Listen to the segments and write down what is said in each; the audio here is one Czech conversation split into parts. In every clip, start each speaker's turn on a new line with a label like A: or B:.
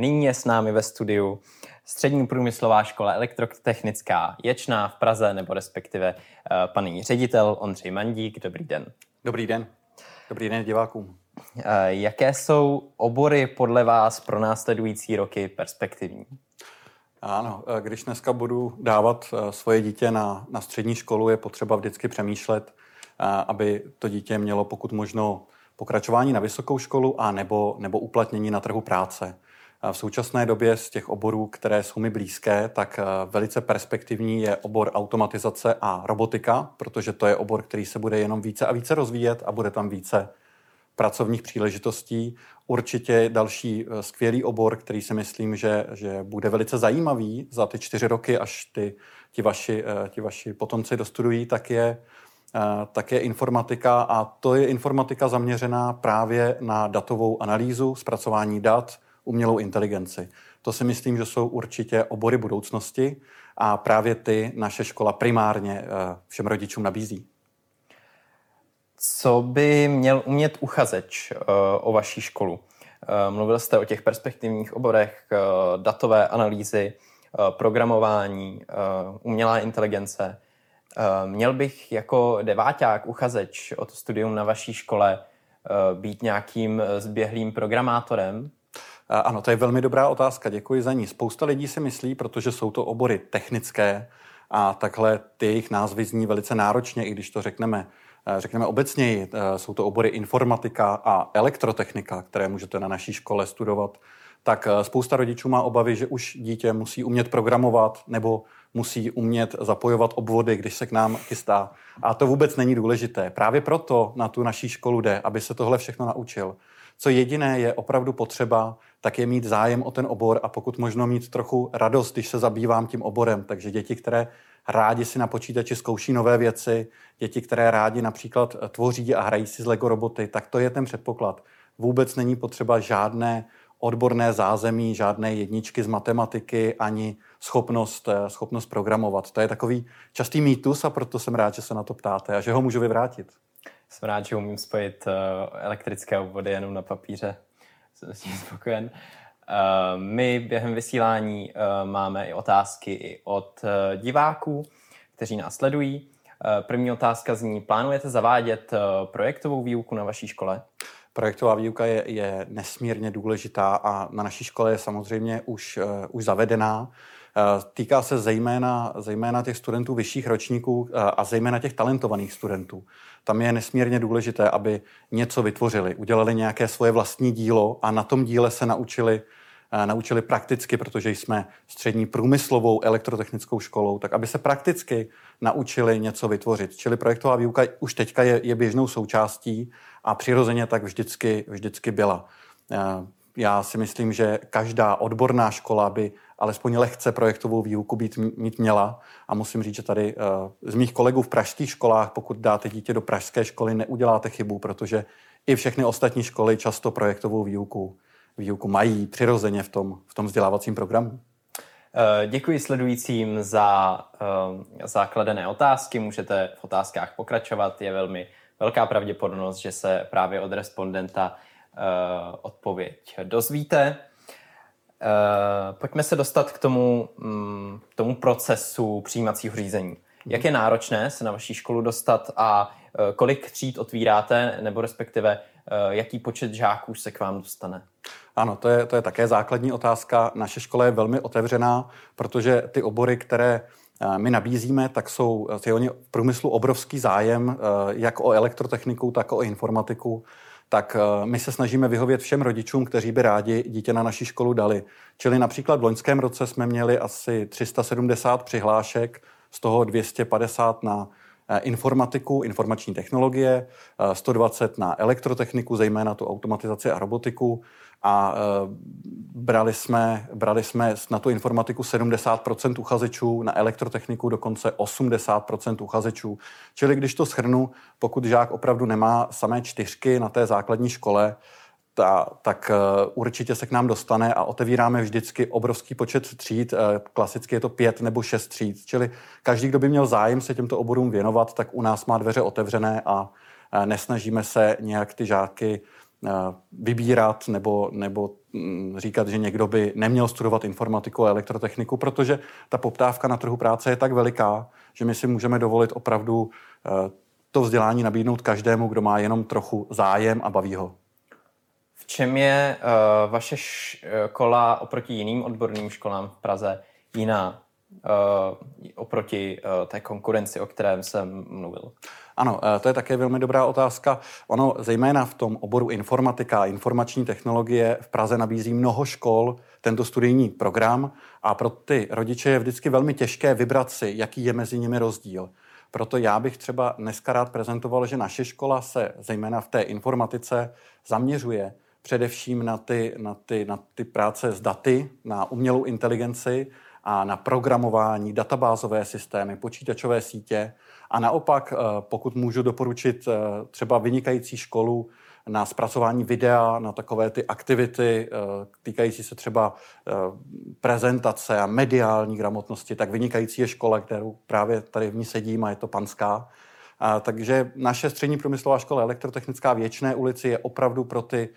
A: Nyní je s námi ve studiu Střední průmyslová škola elektrotechnická Ječná v Praze, nebo respektive eh, paní ředitel Ondřej Mandík. Dobrý den.
B: Dobrý den. Dobrý den divákům.
A: Eh, jaké jsou obory podle vás pro následující roky perspektivní?
B: Ano, eh, když dneska budu dávat svoje dítě na, na střední školu, je potřeba vždycky přemýšlet, aby to dítě mělo pokud možno pokračování na vysokou školu a nebo, nebo uplatnění na trhu práce. V současné době z těch oborů, které jsou mi blízké, tak eh, velice perspektivní je obor automatizace a robotika, protože to je obor, který se bude jenom více a více rozvíjet a bude tam více pracovních příležitostí. Určitě další eh, skvělý obor, který si myslím, že, že bude velice zajímavý za ty čtyři roky, až ty, ti, vaši, eh, ti vaši potomci dostudují, tak je, tak je informatika a to je informatika zaměřená právě na datovou analýzu, zpracování dat, umělou inteligenci. To si myslím, že jsou určitě obory budoucnosti a právě ty naše škola primárně eh, všem rodičům nabízí.
A: Co by měl umět uchazeč eh, o vaší školu? Eh, mluvil jste o těch perspektivních oborech datové analýzy, programování, umělá inteligence. Měl bych jako deváťák uchazeč o to studium na vaší škole být nějakým zběhlým programátorem?
B: Ano, to je velmi dobrá otázka, děkuji za ní. Spousta lidí si myslí, protože jsou to obory technické a takhle ty jejich názvy zní velice náročně, i když to řekneme eh, řekneme obecněji, eh, jsou to obory informatika a elektrotechnika, které můžete na naší škole studovat, tak eh, spousta rodičů má obavy, že už dítě musí umět programovat nebo musí umět zapojovat obvody, když se k nám chystá. A to vůbec není důležité. Právě proto na tu naší školu jde, aby se tohle všechno naučil. Co jediné je opravdu potřeba, tak je mít zájem o ten obor a pokud možno mít trochu radost, když se zabývám tím oborem. Takže děti, které rádi si na počítači zkouší nové věci, děti, které rádi například tvoří a hrají si z Lego roboty, tak to je ten předpoklad. Vůbec není potřeba žádné odborné zázemí, žádné jedničky z matematiky, ani schopnost, eh, schopnost programovat. To je takový častý mýtus a proto jsem rád, že se na to ptáte a že ho můžu vyvrátit.
A: Jsem rád, že umím spojit uh, elektrické obvody jenom na papíře. Jsem s tím spokojen. Uh, my během vysílání uh, máme i otázky i od diváků, kteří nás sledují. První otázka zní, plánujete zavádět projektovou výuku na vaší škole?
B: Projektová výuka je, je nesmírně důležitá a na naší škole je samozřejmě už, už zavedená. Eh, týká se zejména, zejména těch studentů vyšších ročníků eh, a zejména těch talentovaných studentů. Tam je nesmírně důležité, aby něco vytvořili, udělali nějaké svoje vlastní dílo a na tom díle se naučili eh, naučili prakticky, protože jsme střední průmyslovou elektrotechnickou školou, tak aby se prakticky naučili něco vytvořit. Čili projektová výuka už teďka je, je běžnou součástí a přirozeně tak vždycky, vždycky byla. Já si myslím, že každá odborná škola by alespoň lehce projektovou výuku být, mít měla. A musím říct, že tady uh, z mých kolegů v pražských školách, pokud dáte dítě do pražské školy, neuděláte chybu, protože i všechny ostatní školy často projektovou výuku, výuku mají přirozeně v tom, v tom vzdělávacím programu.
A: Eh, děkuji sledujícím za uh, základené otázky. Můžete v otázkách pokračovat. Je velmi velká pravděpodobnost, že se právě od respondenta odpověď dozvíte. Uh, pojďme se dostat k tomu, um, tomu procesu přijímacího řízení. Jak je náročné se na vaší školu dostat a uh, kolik tříd otvíráte, nebo respektive uh, jaký počet žáků se k vám dostane?
B: Ano, to je, to je také základní otázka. Naše škola je velmi otevřená, protože ty obory, které my nabízíme, tak jsou je v průmyslu obrovský zájem, jak o elektrotechniku, tak o informatiku tak eh, my se snažíme vyhovět všem rodičům, kteří by rádi dítě na naší školu dali. Čili například v loňském roce jsme měli asi 370 přihlášek, z toho 250 na informatiku, informační technologie, 120 eh, na elektrotechniku, zejména tu automatizaci a robotiku a brali jsme, brali jsme na tu informatiku 70% uchazečů, na elektrotechniku dokonce 80% uchazečů. Čili když to shrnu, pokud žák opravdu nemá samé čtyřky na té základní škole, ta, tak uh, určitě se k nám dostane a otevíráme vždycky obrovský počet tříd. Uh, klasicky je to pět nebo šest tříd. Čili každý, kdo by měl zájem se těmto oborům věnovat, tak u nás má dveře otevřené a uh, nesnažíme se nějak ty žáky vybírat nebo, nebo mm, říkat, že někdo by neměl studovat informatiku a elektrotechniku, protože ta poptávka na trhu práce je tak veliká, že my si můžeme dovolit opravdu to vzdělání nabídnout každému, kdo má jenom trochu zájem a baví ho.
A: Čem je uh, vaše škola oproti jiným odborným školám v Praze jiná uh, oproti uh, té konkurenci, o kterém jsem mluvil?
B: Ano, to je také velmi dobrá otázka. Ono, zejména v tom oboru informatika a informační technologie v Praze nabízí mnoho škol tento studijní program a pro ty rodiče je vždycky velmi těžké vybrat si, jaký je mezi nimi rozdíl. Proto já bych třeba dneska rád prezentoval, že naše škola se zejména v té informatice zaměřuje především na ty, na ty, na ty práce s daty, na umělou inteligenci a na programování, databázové systémy, počítačové sítě. A naopak, eh, pokud můžu doporučit eh, třeba vynikající školu na zpracování videa, na takové ty aktivity eh, týkající se třeba prezentace a mediální gramotnosti, tak vynikající je škola, kterou právě tady v ní sedím a je to Panská. Takže naše střední průmyslová škola elektrotechnická Věčné ulici je opravdu pro ty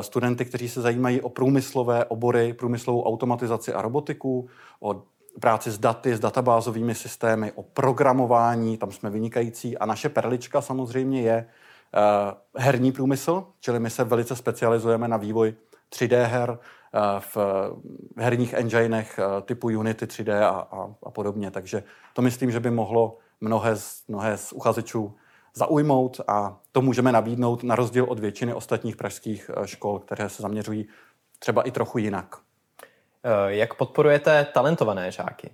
B: studenty, kteří se zajímají o průmyslové obory, průmyslovou automatizaci a robotiku, o práci s daty, s databázovými systémy, o programování, tam jsme vynikající. A naše perlička samozřejmě je uh, herní průmysl, čili my se velice specializujeme na vývoj 3D her uh, v herních enginech typu Unity 3D a, a, a podobně. Takže to myslím, že by mohlo mnohé z, mnohé z uchazečů zaujmout a to můžeme nabídnout na rozdíl od většiny ostatních pražských eh, škol, které se zaměřují třeba i trochu jinak.
A: Eh, jak podporujete talentované žáky?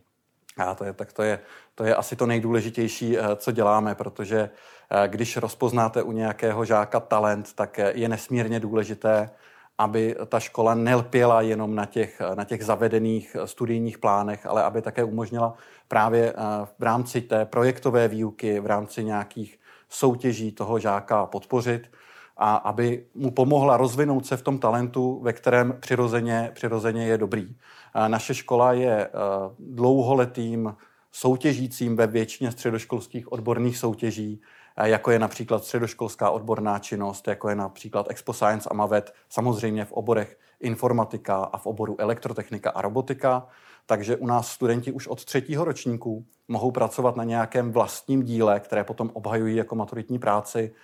B: A to je, tak to je, to je asi to nejdůležitější, eh, co děláme, protože když rozpoznáte u nějakého žáka talent, tak je nesmírně důležité, aby ta škola nelpěla jenom na těch, na těch zavedených studijních plánech, ale aby také umožnila právě v rámci té projektové výuky, v rámci nějakých soutěží toho žáka podpořit a aby mu pomohla rozvinout se v tom talentu, ve kterém přirozeně, přirozeně je dobrý. Naše škola je eh, dlouholetým soutěžícím ve většině středoškolských odborných soutěží, eh, jako je například středoškolská odborná činnost, jako je například Expo Science a Mavet, samozřejmě v oborech informatika a v oboru elektrotechnika a robotika. Takže u nás studenti už od třetího ročníku mohou pracovat na nějakém vlastním díle, které potom obhajují jako maturitní práci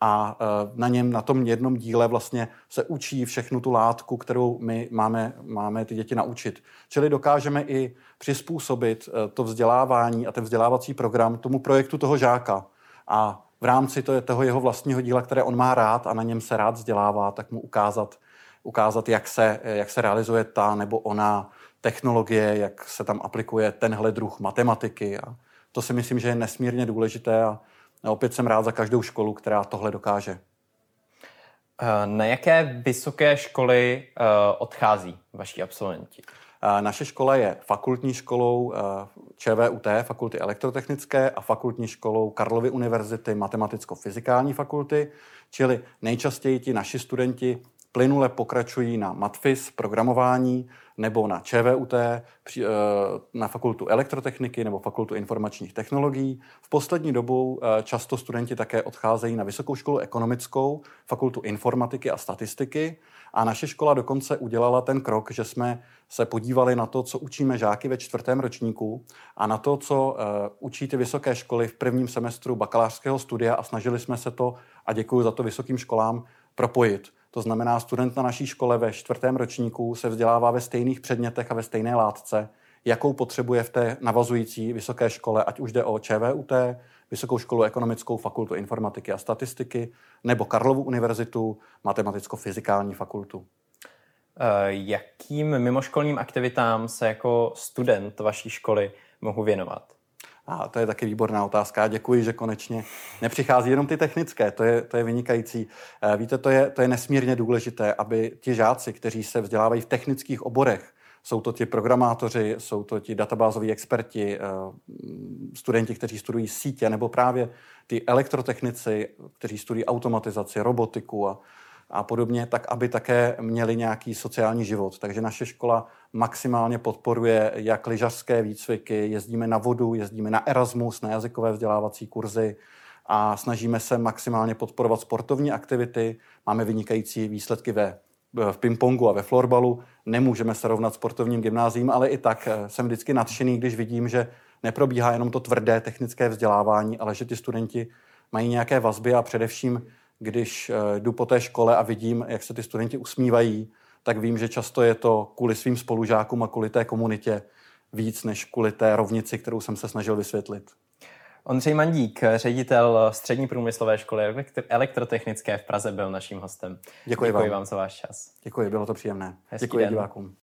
B: a e, na něm, na tom jednom díle vlastně se učí všechnu tu látku, kterou my máme, máme ty děti naučit. Čili dokážeme i přizpůsobit e, to vzdělávání a ten vzdělávací program tomu projektu toho žáka. A v rámci toho jeho vlastního díla, které on má rád a na něm se rád vzdělává, tak mu ukázat, ukázat jak, se, jak se realizuje ta nebo ona technologie, jak se tam aplikuje tenhle druh matematiky. A to si myslím, že je nesmírně důležité a opět jsem rád za každou školu, která tohle dokáže.
A: Eh, na jaké vysoké školy eh, odchází vaši absolventi?
B: Eh, naše škola je fakultní školou ČVUT, Fakulty elektrotechnické a fakultní školou Karlovy univerzity Matematicko-fyzikální fakulty, čili nejčastěji ti naši studenti plynule pokračují na matfis, programování, nebo na ČVUT, eh, na fakultu elektrotechniky nebo fakultu informačních technologií. V poslední dobou eh, často studenti také odcházejí na vysokou školu ekonomickou, fakultu informatiky a statistiky a naše škola dokonce udělala ten krok, že jsme se podívali na to, co učíme žáky ve čtvrtém ročníku a na to, co eh, učí ty vysoké školy v prvním semestru bakalářského studia a snažili jsme se to, a děkuji za to vysokým školám, propojit. To znamená, student na naší škole ve čtvrtém ročníku se vzdělává ve stejných předmětech a ve stejné látce, jakou potřebuje v té navazující vysoké škole, ať už jde o ČVUT, Vysokou školu ekonomickou, fakultu informatiky a statistiky, nebo Karlovu univerzitu, matematicko-fyzikální fakultu.
A: Eh, jakým mimoškolním aktivitám se jako student vaší školy mohu věnovat?
B: A to je taky výborná otázka. Děkuji, že konečně nepřichází jenom ty technické. To je, to je vynikající. Eh, víte, to je, to je nesmírně důležité, aby ti žáci, kteří se vzdělávají v technických oborech, jsou to ti programátoři, jsou to ti databázoví experti, eh, studenti, kteří studují sítě, nebo právě ty elektrotechnici, kteří studují automatizaci, robotiku a, a podobně, tak aby také měli nějaký sociální život. Takže naše škola maximálně podporuje jak lyžařské výcviky, jezdíme na vodu, jezdíme na Erasmus, na jazykové vzdělávací kurzy a snažíme se maximálně podporovat sportovní aktivity. Máme vynikající výsledky ve v pingpongu a ve florbalu. Nemůžeme se rovnat sportovním gymnázím, ale i tak eh, jsem vždycky nadšený, když vidím, že neprobíhá jenom to tvrdé technické vzdělávání, ale že ty studenti mají nějaké vazby a především, když eh, jdu po té škole a vidím, jak se ty studenti usmívají, tak vím, že často je to kvůli svým spolužákům a kvůli té komunitě víc než kvůli té rovnici, kterou jsem se snažil vysvětlit.
A: Ondřej Mandík, ředitel Střední průmyslové školy elektrotechnické v Praze, byl naším hostem.
B: Děkuji,
A: Děkuji
B: vám.
A: vám za váš čas.
B: Děkuji, bylo to příjemné.
A: Hezký
B: Děkuji
A: den.
B: divákům.